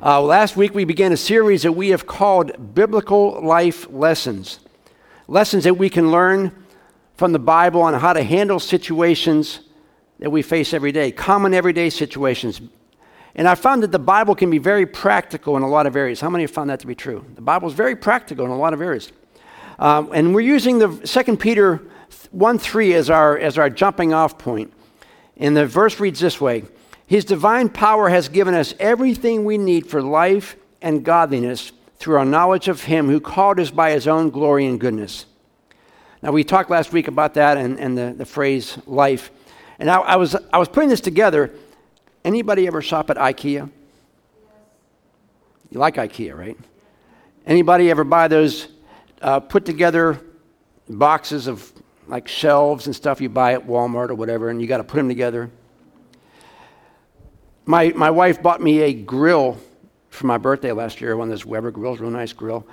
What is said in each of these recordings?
Uh, last week we began a series that we have called Biblical Life Lessons. Lessons that we can learn from the Bible on how to handle situations that we face every day, common everyday situations. And I found that the Bible can be very practical in a lot of areas. How many have found that to be true? The Bible is very practical in a lot of areas. Um, and we're using the 2 Peter 1 3 as our, as our jumping off point. And the verse reads this way his divine power has given us everything we need for life and godliness through our knowledge of Him who called us by His own glory and goodness. Now, we talked last week about that and, and the, the phrase life. And I, I, was, I was putting this together. Anybody ever shop at IKEA? You like IKEA, right? Anybody ever buy those uh, put together boxes of like shelves and stuff you buy at Walmart or whatever, and you got to put them together? My, my wife bought me a grill for my birthday last year, one of those Weber grills, real nice grill,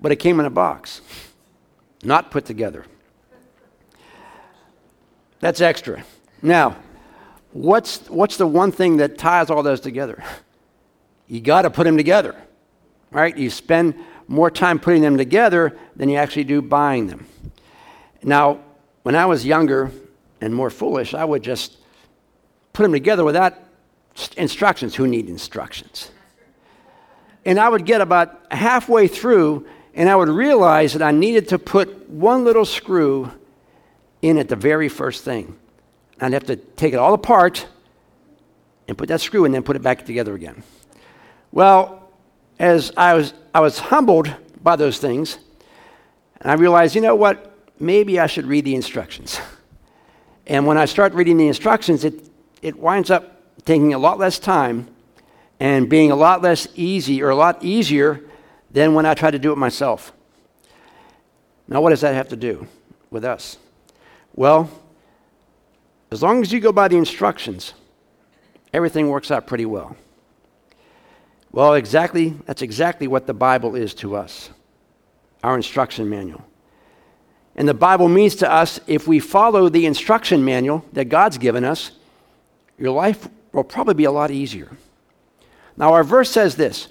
but it came in a box, not put together. That's extra. Now, what's, what's the one thing that ties all those together? You got to put them together, right? You spend more time putting them together than you actually do buying them. Now, when I was younger and more foolish, I would just put them together without instructions. Who need instructions? And I would get about halfway through, and I would realize that I needed to put one little screw in at the very first thing. I'd have to take it all apart and put that screw and then put it back together again. Well, as I was, I was humbled by those things, and I realized, you know what? Maybe I should read the instructions. And when I start reading the instructions, it, it winds up taking a lot less time and being a lot less easy or a lot easier than when I try to do it myself. Now, what does that have to do with us? Well, as long as you go by the instructions, everything works out pretty well. Well, exactly, that's exactly what the Bible is to us our instruction manual. And the Bible means to us if we follow the instruction manual that God's given us, your life will probably be a lot easier. Now, our verse says this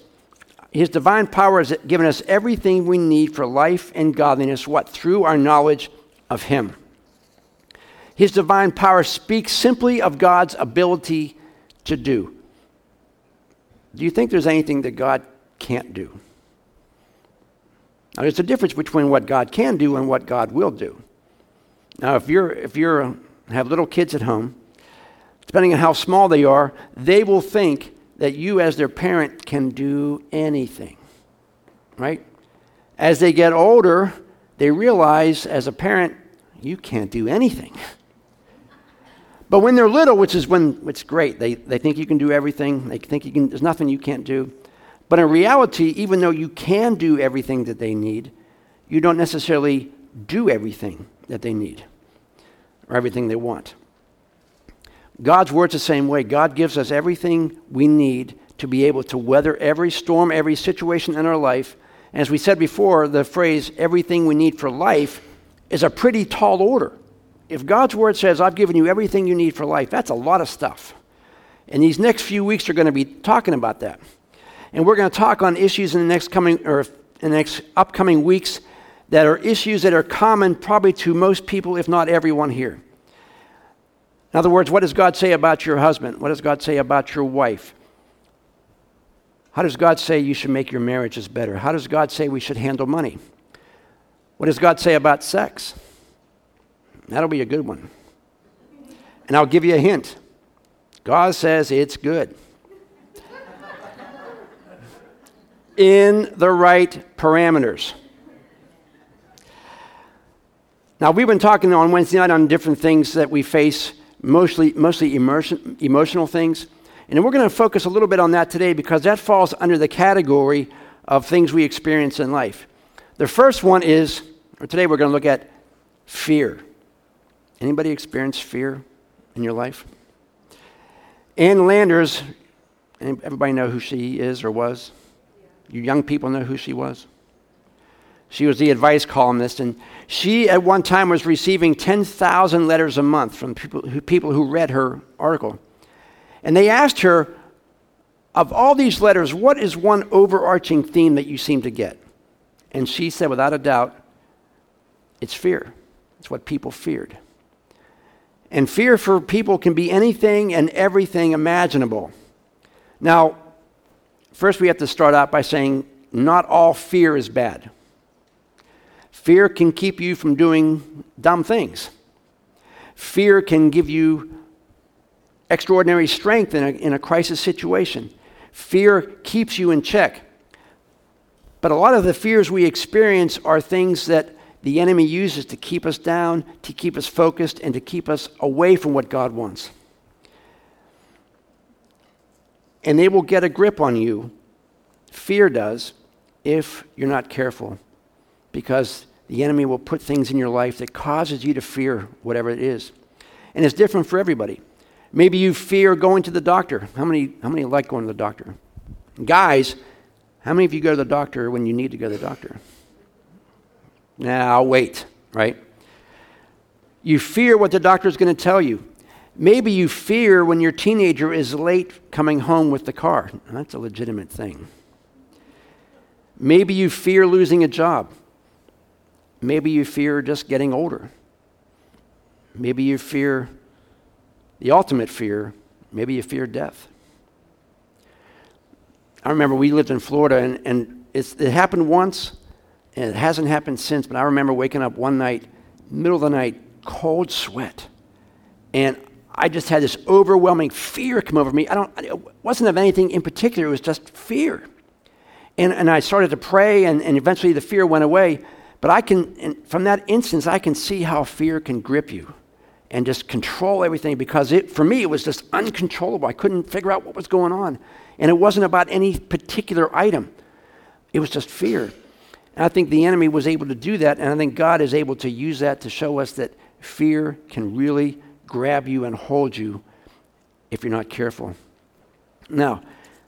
His divine power has given us everything we need for life and godliness, what? Through our knowledge of Him. His divine power speaks simply of God's ability to do. Do you think there's anything that God can't do? Now, there's a difference between what God can do and what God will do. Now, if you're if you're have little kids at home, depending on how small they are, they will think that you, as their parent, can do anything. Right? As they get older, they realize, as a parent, you can't do anything. But when they're little, which is when it's great, they, they think you can do everything. They think you can, there's nothing you can't do. But in reality, even though you can do everything that they need, you don't necessarily do everything that they need or everything they want. God's word's the same way. God gives us everything we need to be able to weather every storm, every situation in our life. As we said before, the phrase everything we need for life is a pretty tall order. If God's word says, I've given you everything you need for life, that's a lot of stuff. And these next few weeks are going to be talking about that. And we're going to talk on issues in the next coming or in the next upcoming weeks that are issues that are common probably to most people, if not everyone here. In other words, what does God say about your husband? What does God say about your wife? How does God say you should make your marriages better? How does God say we should handle money? What does God say about sex? That'll be a good one. And I'll give you a hint God says it's good. In the right parameters. Now, we've been talking on Wednesday night on different things that we face mostly, mostly immersion, emotional things. And we're going to focus a little bit on that today because that falls under the category of things we experience in life. The first one is, or today we're going to look at fear. Anybody experience fear in your life? Ann Landers, everybody know who she is or was? You young people know who she was? She was the advice columnist, and she at one time was receiving 10,000 letters a month from people who, people who read her article. And they asked her, of all these letters, what is one overarching theme that you seem to get? And she said, without a doubt, it's fear. It's what people feared. And fear for people can be anything and everything imaginable. Now, first we have to start out by saying not all fear is bad. Fear can keep you from doing dumb things. Fear can give you extraordinary strength in a, in a crisis situation. Fear keeps you in check. But a lot of the fears we experience are things that the enemy uses to keep us down, to keep us focused, and to keep us away from what God wants. And they will get a grip on you, fear does, if you're not careful. Because the enemy will put things in your life that causes you to fear whatever it is. And it's different for everybody. Maybe you fear going to the doctor. How many, how many like going to the doctor? Guys, how many of you go to the doctor when you need to go to the doctor? Nah, I'll wait, right? You fear what the doctor is going to tell you. Maybe you fear when your teenager is late coming home with the car. That's a legitimate thing. Maybe you fear losing a job. Maybe you fear just getting older. Maybe you fear the ultimate fear. Maybe you fear death. I remember we lived in Florida, and, and it happened once, and it hasn't happened since, but I remember waking up one night, middle of the night, cold sweat. And I just had this overwhelming fear come over me. I don't, it wasn't of anything in particular, it was just fear. And, and I started to pray, and, and eventually the fear went away. But I can, from that instance, I can see how fear can grip you and just control everything because it, for me, it was just uncontrollable. I couldn't figure out what was going on. And it wasn't about any particular item, it was just fear. And I think the enemy was able to do that, and I think God is able to use that to show us that fear can really grab you and hold you if you're not careful. Now,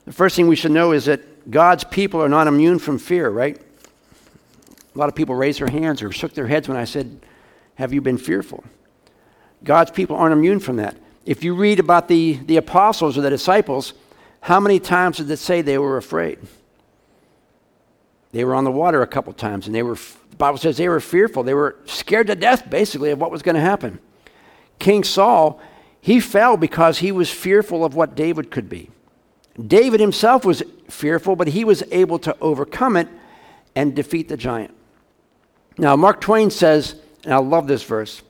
the first thing we should know is that God's people are not immune from fear, right? A lot of people raised their hands or shook their heads when I said, Have you been fearful? God's people aren't immune from that. If you read about the, the apostles or the disciples, how many times did it say they were afraid? They were on the water a couple times, and they were, the Bible says they were fearful. They were scared to death, basically, of what was going to happen. King Saul, he fell because he was fearful of what David could be. David himself was fearful, but he was able to overcome it and defeat the giant. Now, Mark Twain says, and I love this verse,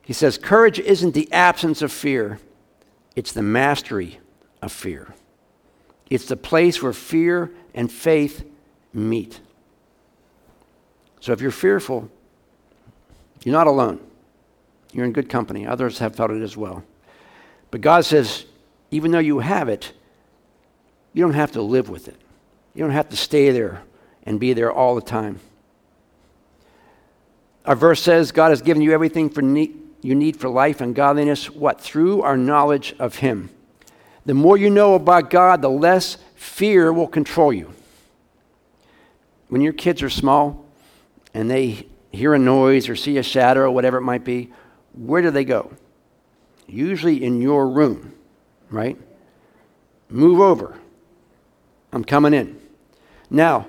he says, Courage isn't the absence of fear, it's the mastery of fear. It's the place where fear and faith meet. So if you're fearful, you're not alone. You're in good company. Others have felt it as well. But God says, even though you have it, you don't have to live with it. You don't have to stay there and be there all the time. Our verse says, God has given you everything for need, you need for life and godliness. What? Through our knowledge of Him. The more you know about God, the less fear will control you when your kids are small and they hear a noise or see a shadow or whatever it might be, where do they go? Usually in your room, right? Move over. I'm coming in. Now,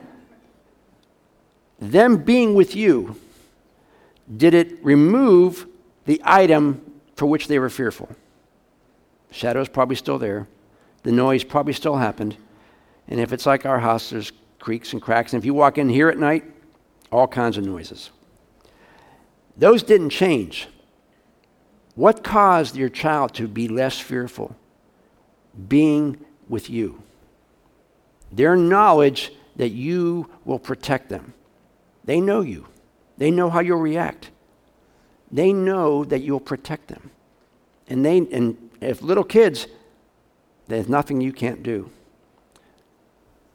them being with you, did it remove the item for which they were fearful? Shadow is probably still there. The noise probably still happened. And if it's like our house, there's creaks and cracks. And if you walk in here at night, all kinds of noises. Those didn't change. What caused your child to be less fearful? Being with you. Their knowledge that you will protect them. They know you, they know how you'll react. They know that you'll protect them. And, they, and if little kids, there's nothing you can't do.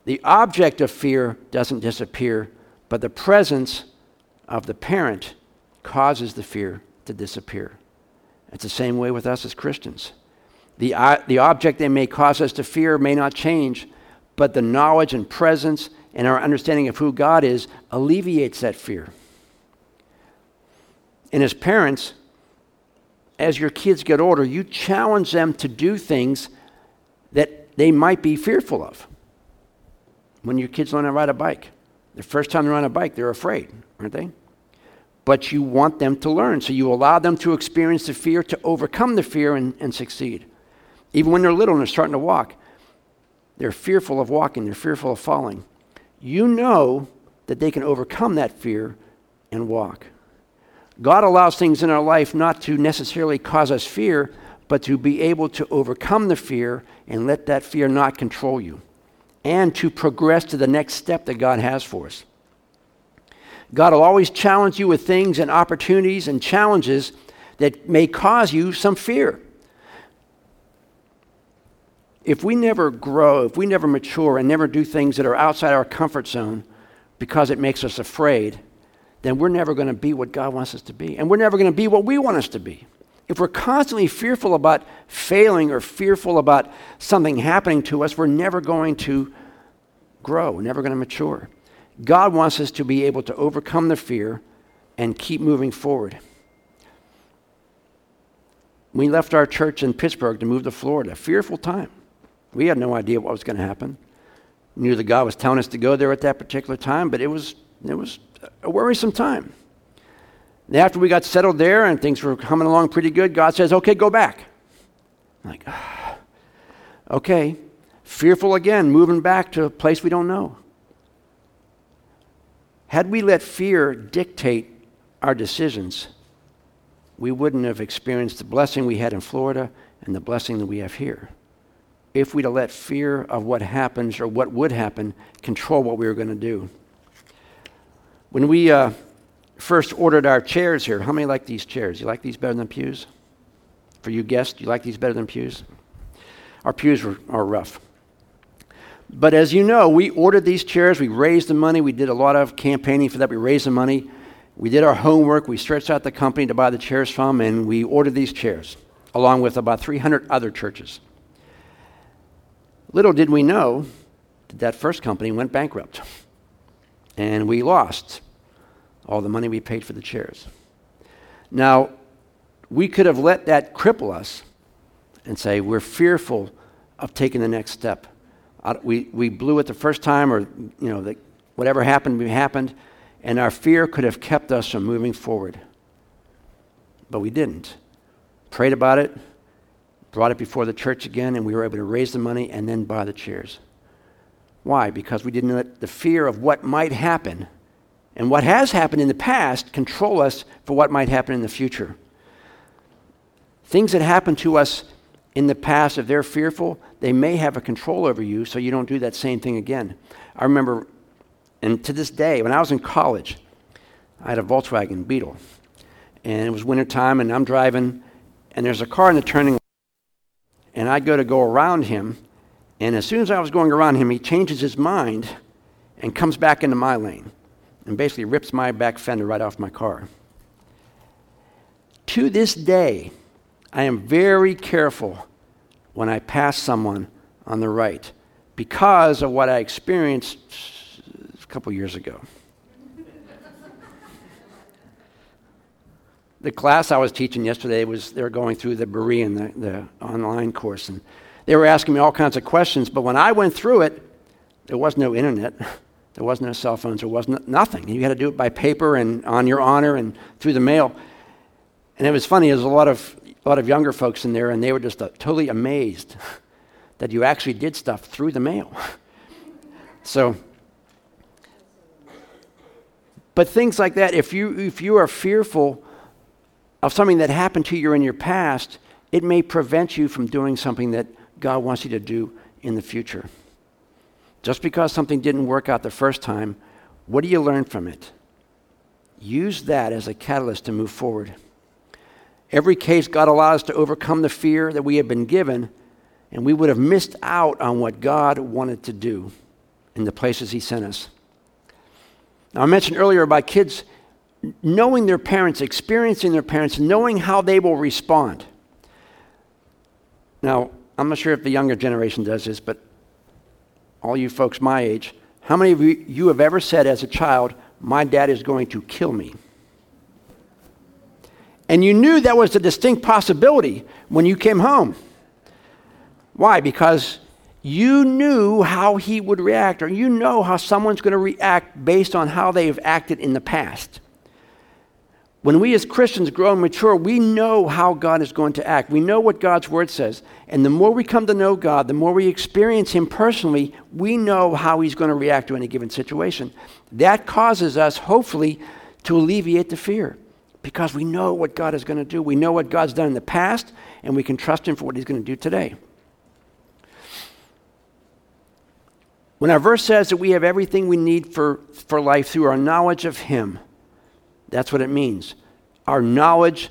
The object of fear doesn't disappear, but the presence of the parent causes the fear to disappear. It's the same way with us as Christians. The, uh, the object that may cause us to fear may not change, but the knowledge and presence and our understanding of who God is alleviates that fear. And as parents, as your kids get older, you challenge them to do things that they might be fearful of. When your kids learn to ride a bike, the first time they're on a bike, they're afraid, aren't they? But you want them to learn, so you allow them to experience the fear, to overcome the fear, and, and succeed. Even when they're little and they're starting to walk, they're fearful of walking, they're fearful of falling. You know that they can overcome that fear and walk. God allows things in our life not to necessarily cause us fear, but to be able to overcome the fear and let that fear not control you, and to progress to the next step that God has for us. God will always challenge you with things and opportunities and challenges that may cause you some fear. If we never grow, if we never mature and never do things that are outside our comfort zone because it makes us afraid, then we're never going to be what God wants us to be. And we're never going to be what we want us to be. If we're constantly fearful about failing or fearful about something happening to us, we're never going to grow, never going to mature. God wants us to be able to overcome the fear and keep moving forward. We left our church in Pittsburgh to move to Florida. Fearful time. We had no idea what was going to happen. Knew that God was telling us to go there at that particular time, but it was, it was a worrisome time. And after we got settled there and things were coming along pretty good, God says, okay, go back. I'm like, ah, okay. Fearful again, moving back to a place we don't know. Had we let fear dictate our decisions, we wouldn't have experienced the blessing we had in Florida and the blessing that we have here. If we'd have let fear of what happens or what would happen control what we were going to do. When we uh, first ordered our chairs here, how many like these chairs? You like these better than pews? For you guests, you like these better than pews? Our pews were, are rough. But as you know, we ordered these chairs, we raised the money, we did a lot of campaigning for that, we raised the money, we did our homework, we stretched out the company to buy the chairs from, and we ordered these chairs, along with about 300 other churches. Little did we know that that first company went bankrupt and we lost all the money we paid for the chairs. Now, we could have let that cripple us and say, we're fearful of taking the next step. We, we blew it the first time, or, you know, the, whatever happened, happened, and our fear could have kept us from moving forward. But we didn't. Prayed about it, brought it before the church again, and we were able to raise the money and then buy the chairs. Why? Because we didn't let the fear of what might happen and what has happened in the past control us for what might happen in the future. Things that happen to us in the past, if they're fearful, they may have a control over you so you don't do that same thing again. I remember, and to this day, when I was in college, I had a Volkswagen Beetle. And it was wintertime, and I'm driving, and there's a car in the turning. And I go to go around him, and as soon as I was going around him, he changes his mind and comes back into my lane and basically rips my back fender right off my car. To this day, I am very careful when I pass someone on the right because of what I experienced a couple years ago. the class I was teaching yesterday was they were going through the Berean, the, the online course, and they were asking me all kinds of questions, but when I went through it, there was no internet. There was no cell phones. There was no, nothing. You had to do it by paper and on your honor and through the mail. And it was funny. There was a lot of, a lot of younger folks in there, and they were just uh, totally amazed that you actually did stuff through the mail. so, but things like that, if you, if you are fearful of something that happened to you in your past, it may prevent you from doing something that God wants you to do in the future. Just because something didn't work out the first time, what do you learn from it? Use that as a catalyst to move forward. Every case, God allows us to overcome the fear that we have been given, and we would have missed out on what God wanted to do in the places He sent us. Now, I mentioned earlier about kids knowing their parents, experiencing their parents, knowing how they will respond. Now, I'm not sure if the younger generation does this, but all you folks my age, how many of you, you have ever said as a child, My dad is going to kill me? And you knew that was a distinct possibility when you came home. Why? Because you knew how he would react, or you know how someone's going to react based on how they have acted in the past. When we as Christians grow and mature, we know how God is going to act. We know what God's word says. And the more we come to know God, the more we experience Him personally, we know how He's going to react to any given situation. That causes us, hopefully, to alleviate the fear because we know what God is going to do. We know what God's done in the past, and we can trust Him for what He's going to do today. When our verse says that we have everything we need for, for life through our knowledge of Him, that's what it means. Our knowledge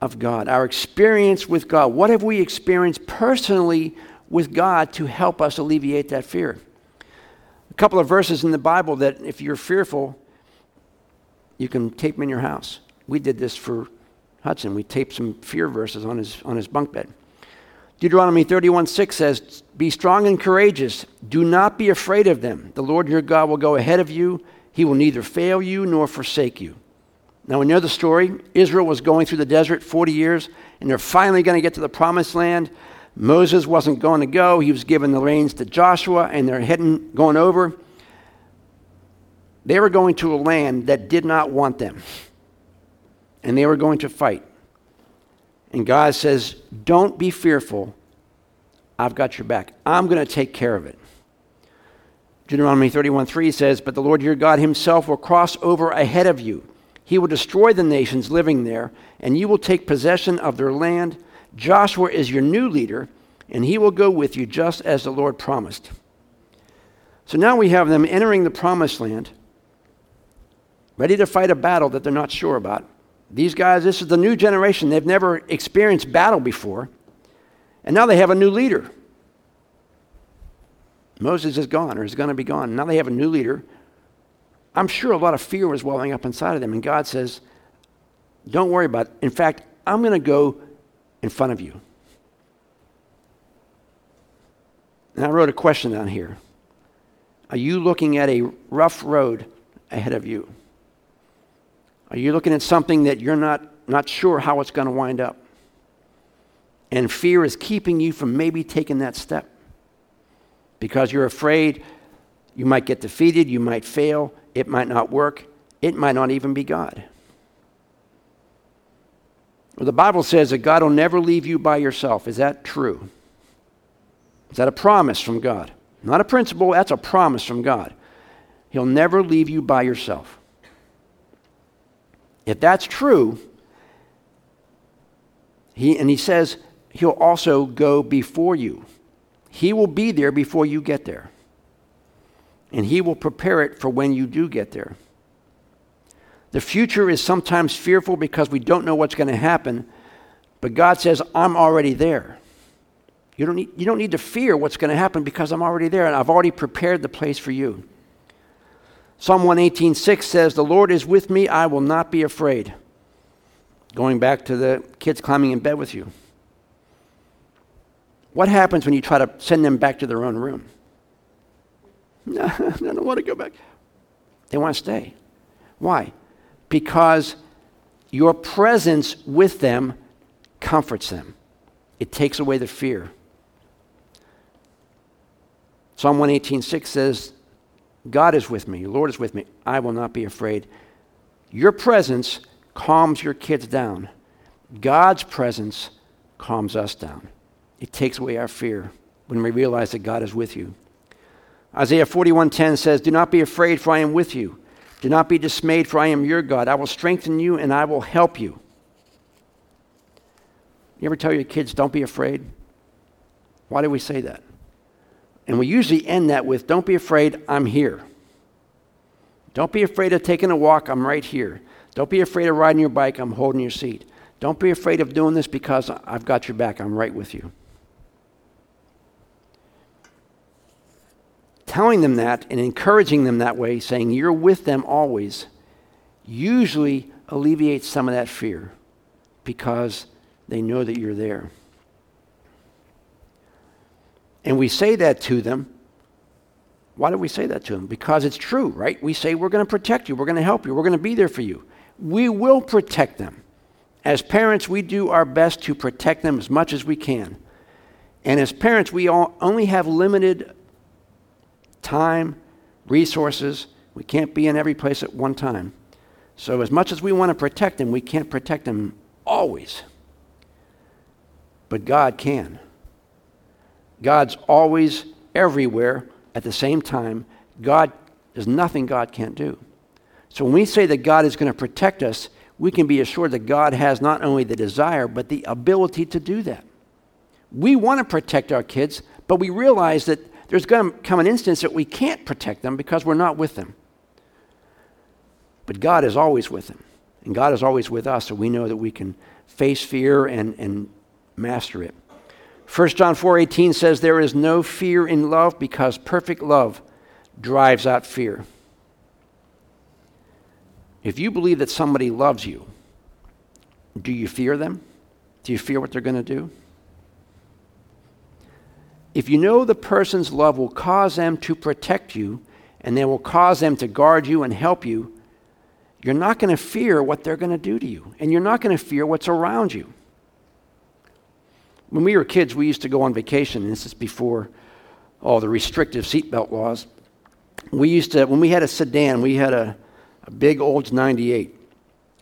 of God, our experience with God. What have we experienced personally with God to help us alleviate that fear? A couple of verses in the Bible that, if you're fearful, you can tape them in your house. We did this for Hudson. We taped some fear verses on his, on his bunk bed. Deuteronomy 31 6 says, Be strong and courageous. Do not be afraid of them. The Lord your God will go ahead of you. He will neither fail you nor forsake you. Now, we know the story. Israel was going through the desert 40 years, and they're finally going to get to the promised land. Moses wasn't going to go. He was given the reins to Joshua, and they're heading, going over. They were going to a land that did not want them, and they were going to fight. And God says, Don't be fearful. I've got your back. I'm going to take care of it. Deuteronomy 31 3 says, But the Lord your God himself will cross over ahead of you he will destroy the nations living there, and you will take possession of their land. Joshua is your new leader, and he will go with you just as the Lord promised. So now we have them entering the promised land, ready to fight a battle that they're not sure about. These guys, this is the new generation. They've never experienced battle before. And now they have a new leader. Moses is gone or is going to be gone. Now they have a new leader I'm sure a lot of fear was welling up inside of them. And God says, Don't worry about it. In fact, I'm going to go in front of you. And I wrote a question down here Are you looking at a rough road ahead of you? Are you looking at something that you're not, not sure how it's going to wind up? And fear is keeping you from maybe taking that step because you're afraid you might get defeated, you might fail, it might not work. It might not even be God. Well, the Bible says that God will never leave you by yourself. Is that true? Is that a promise from God? Not a principle, that's a promise from God. He'll never leave you by yourself. If that's true, he, and he says he'll also go before you. He will be there before you get there and He will prepare it for when you do get there. The future is sometimes fearful because we don't know what's going to happen, but God says, I'm already there. You don't, need, you don't need to fear what's going to happen because I'm already there and I've already prepared the place for you. Psalm 118.6 says, The Lord is with me, I will not be afraid. Going back to the kids climbing in bed with you. What happens when you try to send them back to their own room? I don't want to go back. They want to stay. Why? Because your presence with them comforts them, it takes away the fear. Psalm 118.6 says, God is with me, the Lord is with me, I will not be afraid. Your presence calms your kids down. God's presence calms us down. It takes away our fear when we realize that God is with you. Isaiah 41:10 says, "Do not be afraid, for I am with you. Do not be dismayed, for I am your God. I will strengthen you and I will help you." You ever tell your kids, "Don't be afraid"? Why do we say that? And we usually end that with, "Don't be afraid, I'm here." Don't be afraid of taking a walk, I'm right here. Don't be afraid of riding your bike, I'm holding your seat. Don't be afraid of doing this because I've got your back, I'm right with you. Telling them that and encouraging them that way, saying you're with them always, usually alleviates some of that fear because they know that you're there. And we say that to them. Why do we say that to them? Because it's true, right? We say, We're going to protect you, we're going to help you, we're going to be there for you. We will protect them. As parents, we do our best to protect them as much as we can. And as parents, we all only have limited time, resources. We can't be in every place at one time. So, as much as we want to protect them, we can't protect them always. But God can. God's always everywhere at the same time. God, there's nothing God can't do. So, when we say that God is going to protect us, we can be assured that God has not only the desire, but the ability to do that. We want to protect our kids, but we realize that there's going to come an instance that we can't protect them because we're not with them. But God is always with them, and God is always with us, so we know that we can face fear and, and master it. 1 John 4:18 says there is no fear in love because perfect love drives out fear. If you believe that somebody loves you, do you fear them? Do you fear what they're going to do? If you know the person's love will cause them to protect you and they will cause them to guard you and help you, you're not going to fear what they're going to do to you, and you're not going to fear what's around you. When we were kids, we used to go on vacation, and this is before all the restrictive seatbelt laws. We used to, when we had a sedan, we had a, a big Olds 98,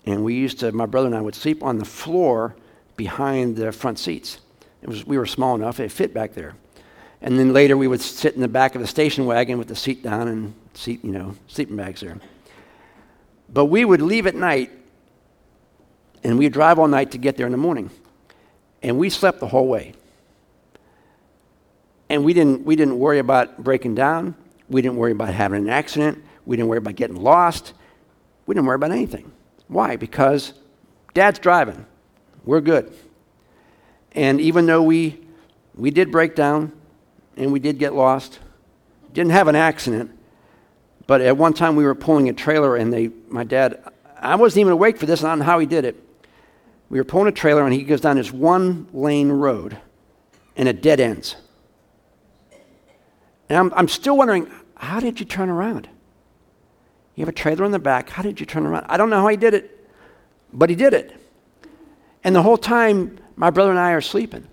and we used to, my brother and I would sleep on the floor behind the front seats. It was, we were small enough, it fit back there. And then later we would sit in the back of the station wagon with the seat down and seat, you know, sleeping bags there. But we would leave at night and we'd drive all night to get there in the morning. And we slept the whole way. And we didn't, we didn't worry about breaking down. We didn't worry about having an accident. We didn't worry about getting lost. We didn't worry about anything. Why? Because dad's driving. We're good. And even though we, we did break down, and we did get lost. Didn't have an accident, but at one time we were pulling a trailer, and they, my dad, I wasn't even awake for this, I don't know how he did it. We were pulling a trailer, and he goes down this one lane road, and it dead ends. And I'm, I'm still wondering, how did you turn around? You have a trailer in the back. How did you turn around? I don't know how he did it, but he did it. And the whole time, my brother and I are sleeping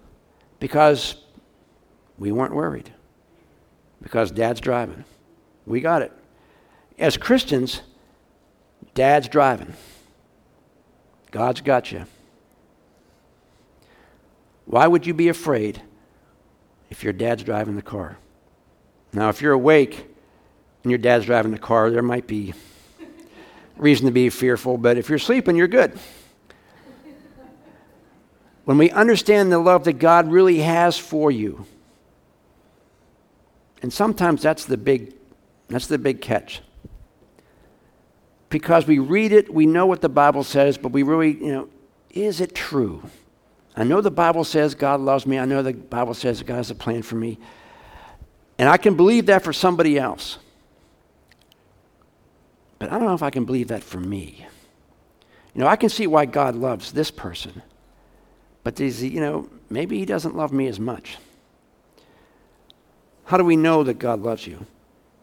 because we weren't worried because dad's driving. We got it. As Christians, dad's driving. God's got you. Why would you be afraid if your dad's driving the car? Now, if you're awake and your dad's driving the car, there might be reason to be fearful, but if you're sleeping, you're good. When we understand the love that God really has for you, and sometimes that's the big, that's the big catch. Because we read it, we know what the Bible says, but we really, you know, is it true? I know the Bible says God loves me. I know the Bible says God has a plan for me. And I can believe that for somebody else. But I don't know if I can believe that for me. You know, I can see why God loves this person. But is he, you know, maybe he doesn't love me as much. How do we know that God loves you?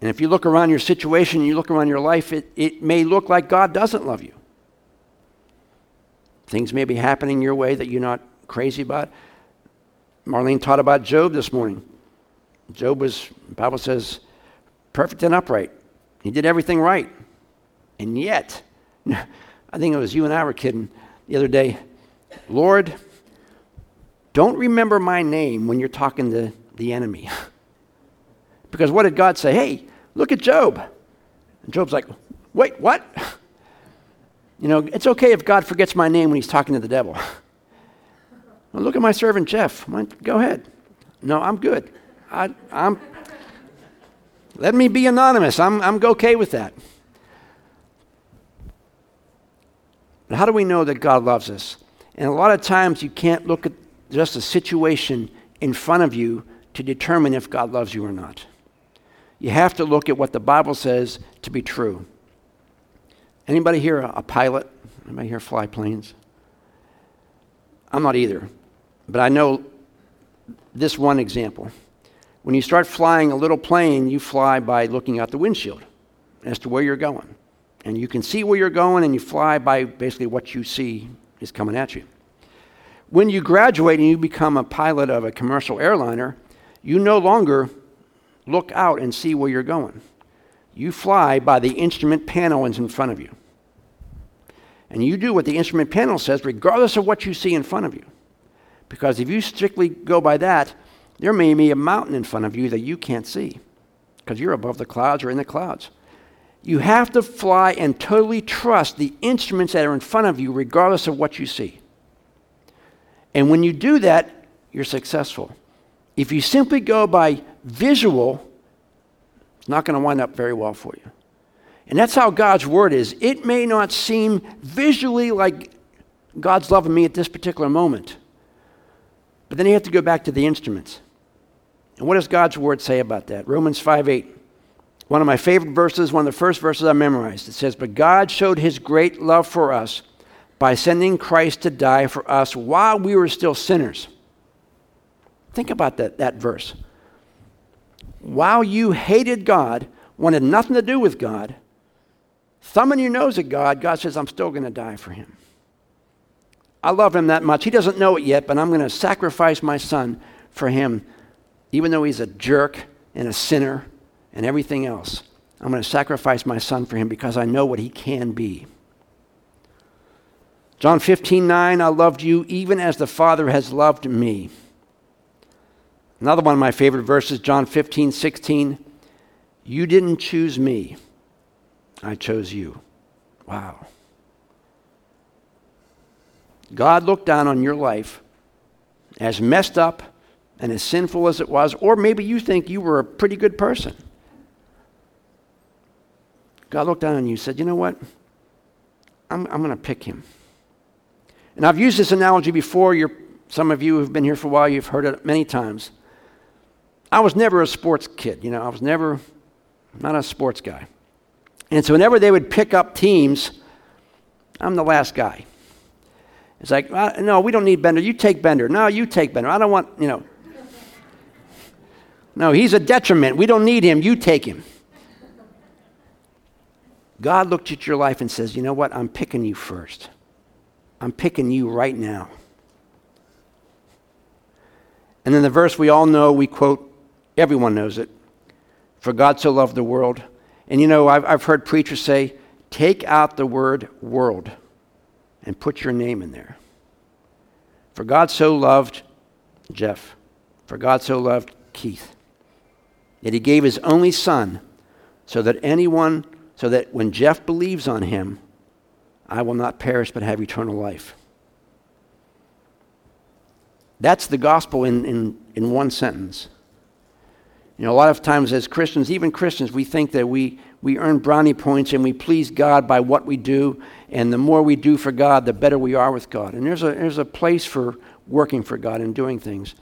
And if you look around your situation, you look around your life, it, it may look like God doesn't love you. Things may be happening your way that you're not crazy about. Marlene taught about Job this morning. Job was, the Bible says, perfect and upright. He did everything right. And yet, I think it was you and I were kidding the other day. Lord, don't remember my name when you're talking to the enemy. Because what did God say? Hey, look at Job. And Job's like, wait, what? You know, it's okay if God forgets my name when he's talking to the devil. Well, look at my servant Jeff. Go ahead. No, I'm good. I, am let me be anonymous. I'm, I'm okay with that. But how do we know that God loves us? And a lot of times you can't look at just a situation in front of you to determine if God loves you or not. You have to look at what the Bible says to be true. Anybody here a, pilot? Anybody here fly planes? I'm not either. But I know this one example. When you start flying a little plane, you fly by looking out the windshield as to where you're going. And you can see where you're going, and you fly by basically what you see is coming at you. when you graduate and you become a pilot of a commercial airliner, you no longer look out and see where you're going. You fly by the instrument panel in front of you. And you do what the instrument panel says, regardless of what you see in front of you. Because if you strictly go by that, there may be a mountain in front of you that you can't see because you're above the clouds or in the clouds. You have to fly and totally trust the instruments that are in front of you, regardless of what you see. And when you do that, you're successful. If you simply go by visual, it's not going to wind up very well for you. And that's how God's word is. It may not seem visually like God's loving me at this particular moment, but then you have to go back to the instruments. And what does God's word say about that? Romans 5 8. One of my favorite verses, one of the first verses I memorized. It says, But God showed his great love for us by sending Christ to die for us while we were still sinners. Think about that, that verse. While you hated God, wanted nothing to do with God, thumbing your nose at God, God says, I'm still going to die for him. I love him that much. He doesn't know it yet, but I'm going to sacrifice my son for him, even though he's a jerk and a sinner and everything else. I'm going to sacrifice my son for him because I know what he can be. John 15, 9, I loved you even as the Father has loved me. Another one of my favorite verses, John 15, 16, you didn't choose me, I chose you. Wow. God looked down on your life as messed up and as sinful as it was, or maybe you think you were a pretty good person. God looked down on you and said, You know what? I'm, I'm going to pick him. And I've used this analogy before. You're, some of you who've been here for a while, you've heard it many times. I was never a sports kid. You know, I was never, not a sports guy. And so whenever they would pick up teams, I'm the last guy. It's like, uh, no, we don't need Bender. You take Bender. No, you take Bender. I don't want, you know. No, he's a detriment. We don't need him. You take him. God looked at your life and says, You know what? I'm picking you first. I'm picking you right now. And then the verse we all know, we quote, everyone knows it. For God so loved the world. And you know, I've, I've heard preachers say, take out the word world and put your name in there. For God so loved Jeff. For God so loved Keith. That he gave his only son so that anyone so that when Jeff believes on him, I will not perish but have eternal life. That's the gospel in, in, in one sentence. You know, a lot of times as Christians, even Christians, we think that we, we earn brownie points and we please God by what we do. And the more we do for God, the better we are with God. And there's a, there's a place for working for God and doing things.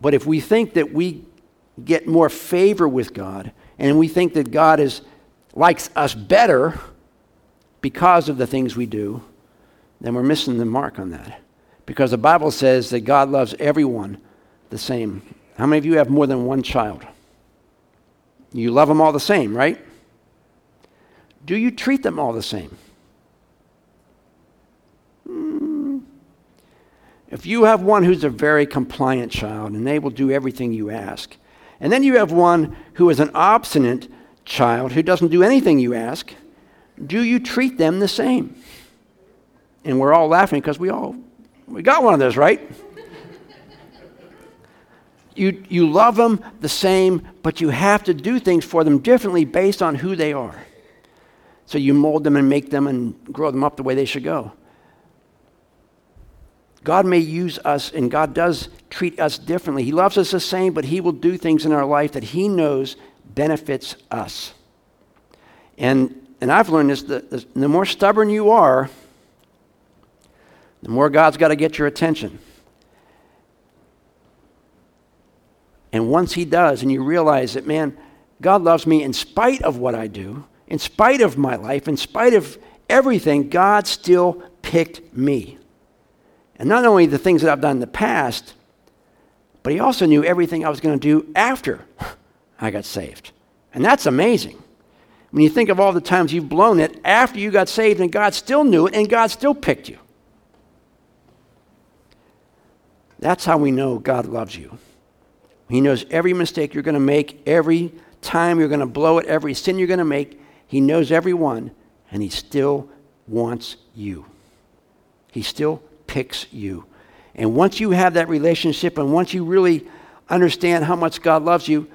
But if we think that we get more favor with God and we think that God is likes us better because of the things we do, then we're missing the mark on that. Because the Bible says that God loves everyone the same. How many of you have more than one child? You love them all the same, right? Do you treat them all the same? Hmm. If you have one who's a very compliant child and they will do everything you ask, and then you have one who is an obstinate child who doesn't do anything you ask, do you treat them the same? And we're all laughing because we all we got one of those, right? You, you love them the same, but you have to do things for them differently based on who they are. So you mold them and make them and grow them up the way they should go. God may use us, and God does treat us differently. He loves us the same, but He will do things in our life that He knows benefits us. And, and I've learned this the, the more stubborn you are, the more God's got to get your attention. And once He does, and you realize that, man, God loves me in spite of what I do, in spite of my life, in spite of everything, God still picked me. And not only the things that I've done in the past, but He also knew everything I was going to do after. I got saved. And that's amazing. When you think of all the times you've blown it after you got saved and God still knew it and God still picked you. That's how we know God loves you. He knows every mistake you're going to make, every time you're going to blow it, every sin you're going to make. He knows every one, and He still wants you. He still picks you. And once you have that relationship, and once you really understand how much God loves you,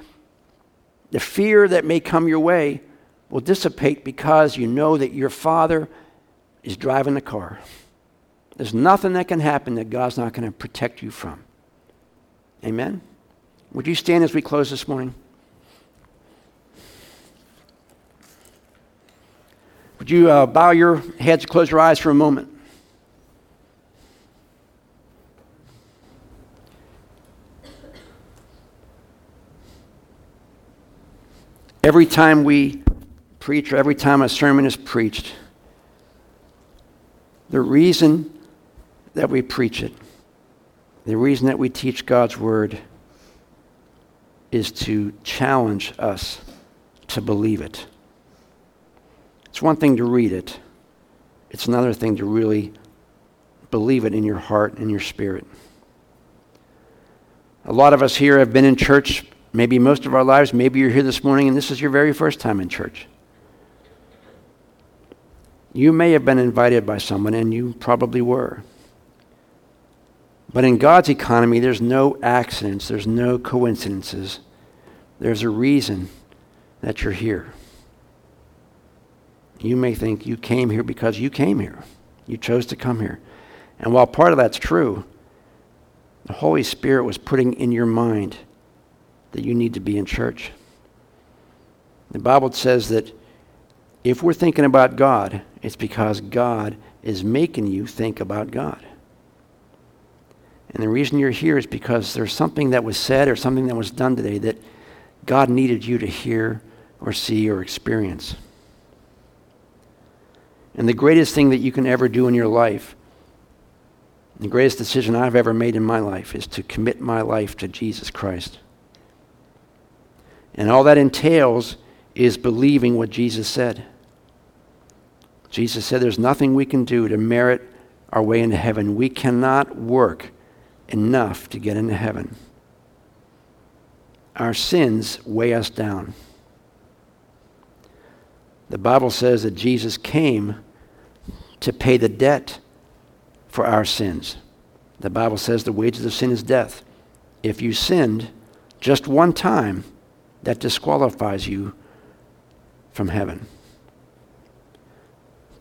the fear that may come your way will dissipate because you know that your Father is driving the car. There's nothing that can happen that God's not going to protect you from. Amen? Would you stand as we close this morning? Would you uh, bow your heads, and close your eyes for a moment? Every time we preach, or every time a sermon is preached, the reason that we preach it, the reason that we teach God's Word, is to challenge us to believe it. It's one thing to read it, it's another thing to really believe it in your heart and your spirit. A lot of us here have been in church maybe most of our lives. Maybe you're here this morning and this is your very first time in church. You may have been invited by someone, and you probably were. But in God's economy, there's no accidents, there's no coincidences. There's a reason that you're here. You may think you came here because you came here. You chose to come here. And while part of that's true, the Holy Spirit was putting in your mind that you need to be in church. The Bible says that if we're thinking about God, it's because God is making you think about God. And the reason you're here is because there's something that was said or something that was done today that God needed you to hear or see or experience. And the greatest thing that you can ever do in your life, the greatest decision I've ever made in my life, is to commit my life to Jesus Christ. And all that entails is believing what Jesus said. Jesus said there's nothing we can do to merit our way into heaven. We cannot work enough to get into heaven. Our sins weigh us down. The Bible says that Jesus came to pay the debt for our sins. The Bible says the wages of sin is death. If you sinned just one time, that disqualifies you from heaven.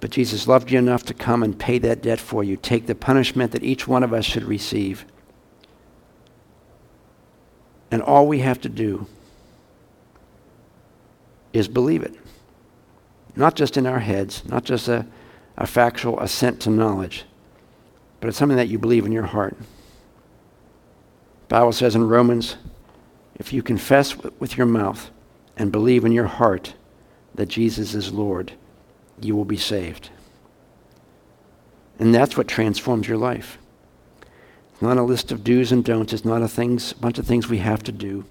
But Jesus loved you enough to come and pay that debt for you, take the punishment that each one of us should receive. And all we have to do is believe it. Not just in our heads, not just a, a factual assent to knowledge, but it's something that you believe in your heart. The Bible says in Romans if you confess with your mouth and believe in your heart that Jesus is Lord, you will be saved. And that's what transforms your life. It's not a list of do's and don'ts, it's not a things, bunch of things we have to do.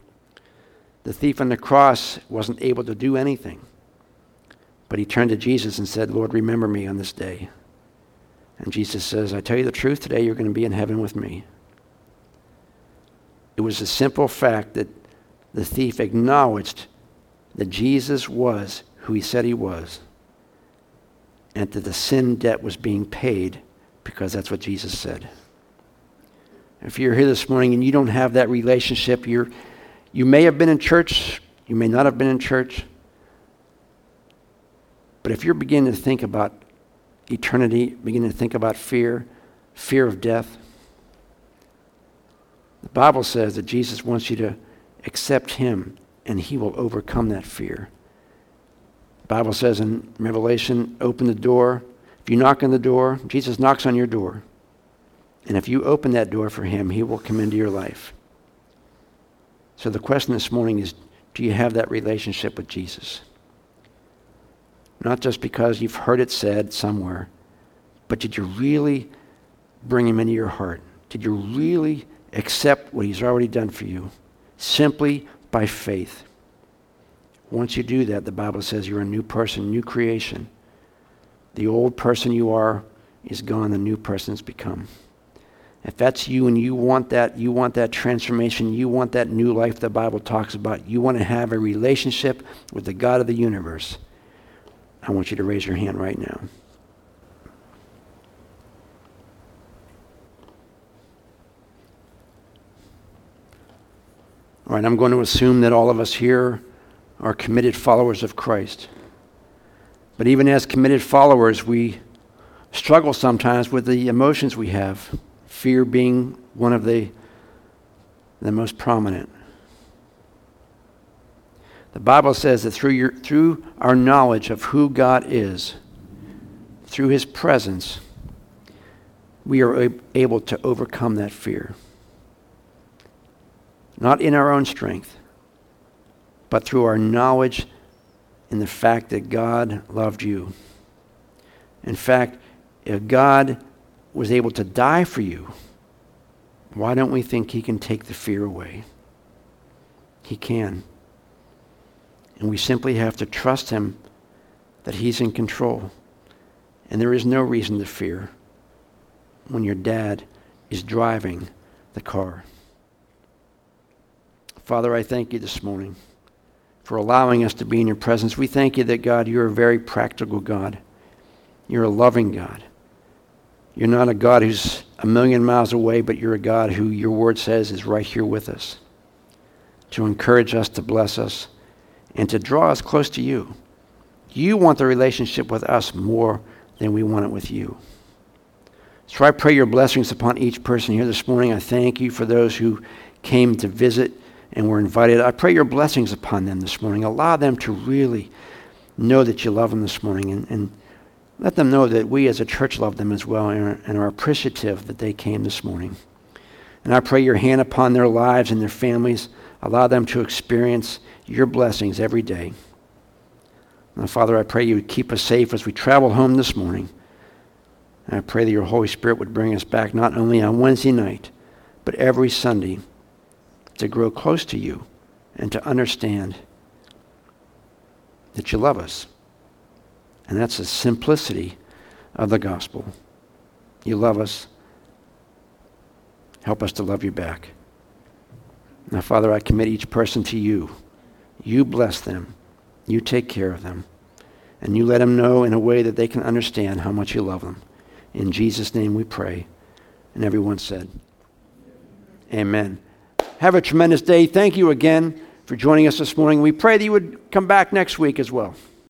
The thief on the cross wasn't able to do anything. But he turned to Jesus and said, Lord, remember me on this day. And Jesus says, I tell you the truth, today you're going to be in heaven with me. It was a simple fact that the thief acknowledged that Jesus was who he said he was and that the sin debt was being paid because that's what Jesus said. If you're here this morning and you don't have that relationship, you're, you may have been in church, you may not have been in church, but if you're beginning to think about eternity, beginning to think about fear, fear of death, the Bible says that Jesus wants you to accept him and he will overcome that fear. The Bible says in Revelation, open the door. If you knock on the door, Jesus knocks on your door. And if you open that door for him, he will come into your life. So the question this morning is do you have that relationship with Jesus? Not just because you've heard it said somewhere, but did you really bring him into your heart? Did you really accept what he's already done for you simply by faith. Once you do that, the Bible says you're a new person, new creation. The old person you are is gone, the new person's become. If that's you and you want that, you want that transformation, you want that new life the Bible talks about, you want to have a relationship with the God of the universe, I want you to raise your hand right now. All right, I'm going to assume that all of us here are committed followers of Christ. But even as committed followers, we struggle sometimes with the emotions we have, fear being one of the, the most prominent. The Bible says that through, your, through our knowledge of who God is, through His presence, we are able to overcome that fear not in our own strength, but through our knowledge in the fact that God loved you. In fact, if God was able to die for you, why don't we think He can take the fear away? He can. And we simply have to trust Him that He's in control. And there is no reason to fear when your dad is driving the car. Father, I thank you this morning for allowing us to be in your presence. We thank you that, God, you're a very practical God. You're a loving God. You're not a God who's a million miles away, but you're a God who your word says is right here with us to encourage us, to bless us, and to draw us close to you. You want the relationship with us more than we want it with you. So I pray your blessings upon each person here this morning. I thank you for those who came to visit and were invited. I pray your blessings upon them this morning. Allow them to really know that you love them this morning and, and let them know that we as a church love them as well and are, and are appreciative that they came this morning. And I pray your hand upon their lives and their families. Allow them to experience your blessings every day. Now, Father, I pray you would keep us safe as we travel home this morning. And I pray that your Holy Spirit would bring us back not only on Wednesday night, but every Sunday to grow close to you and to understand that you love us. And that's the simplicity of the gospel. You love us. Help us to love you back. Now, Father, I commit each person to you. You bless them. You take care of them. And you let them know in a way that they can understand how much you love them. In Jesus' name we pray. And everyone said, Amen. Have a tremendous day. Thank you again for joining us this morning. We pray that you would come back next week as well.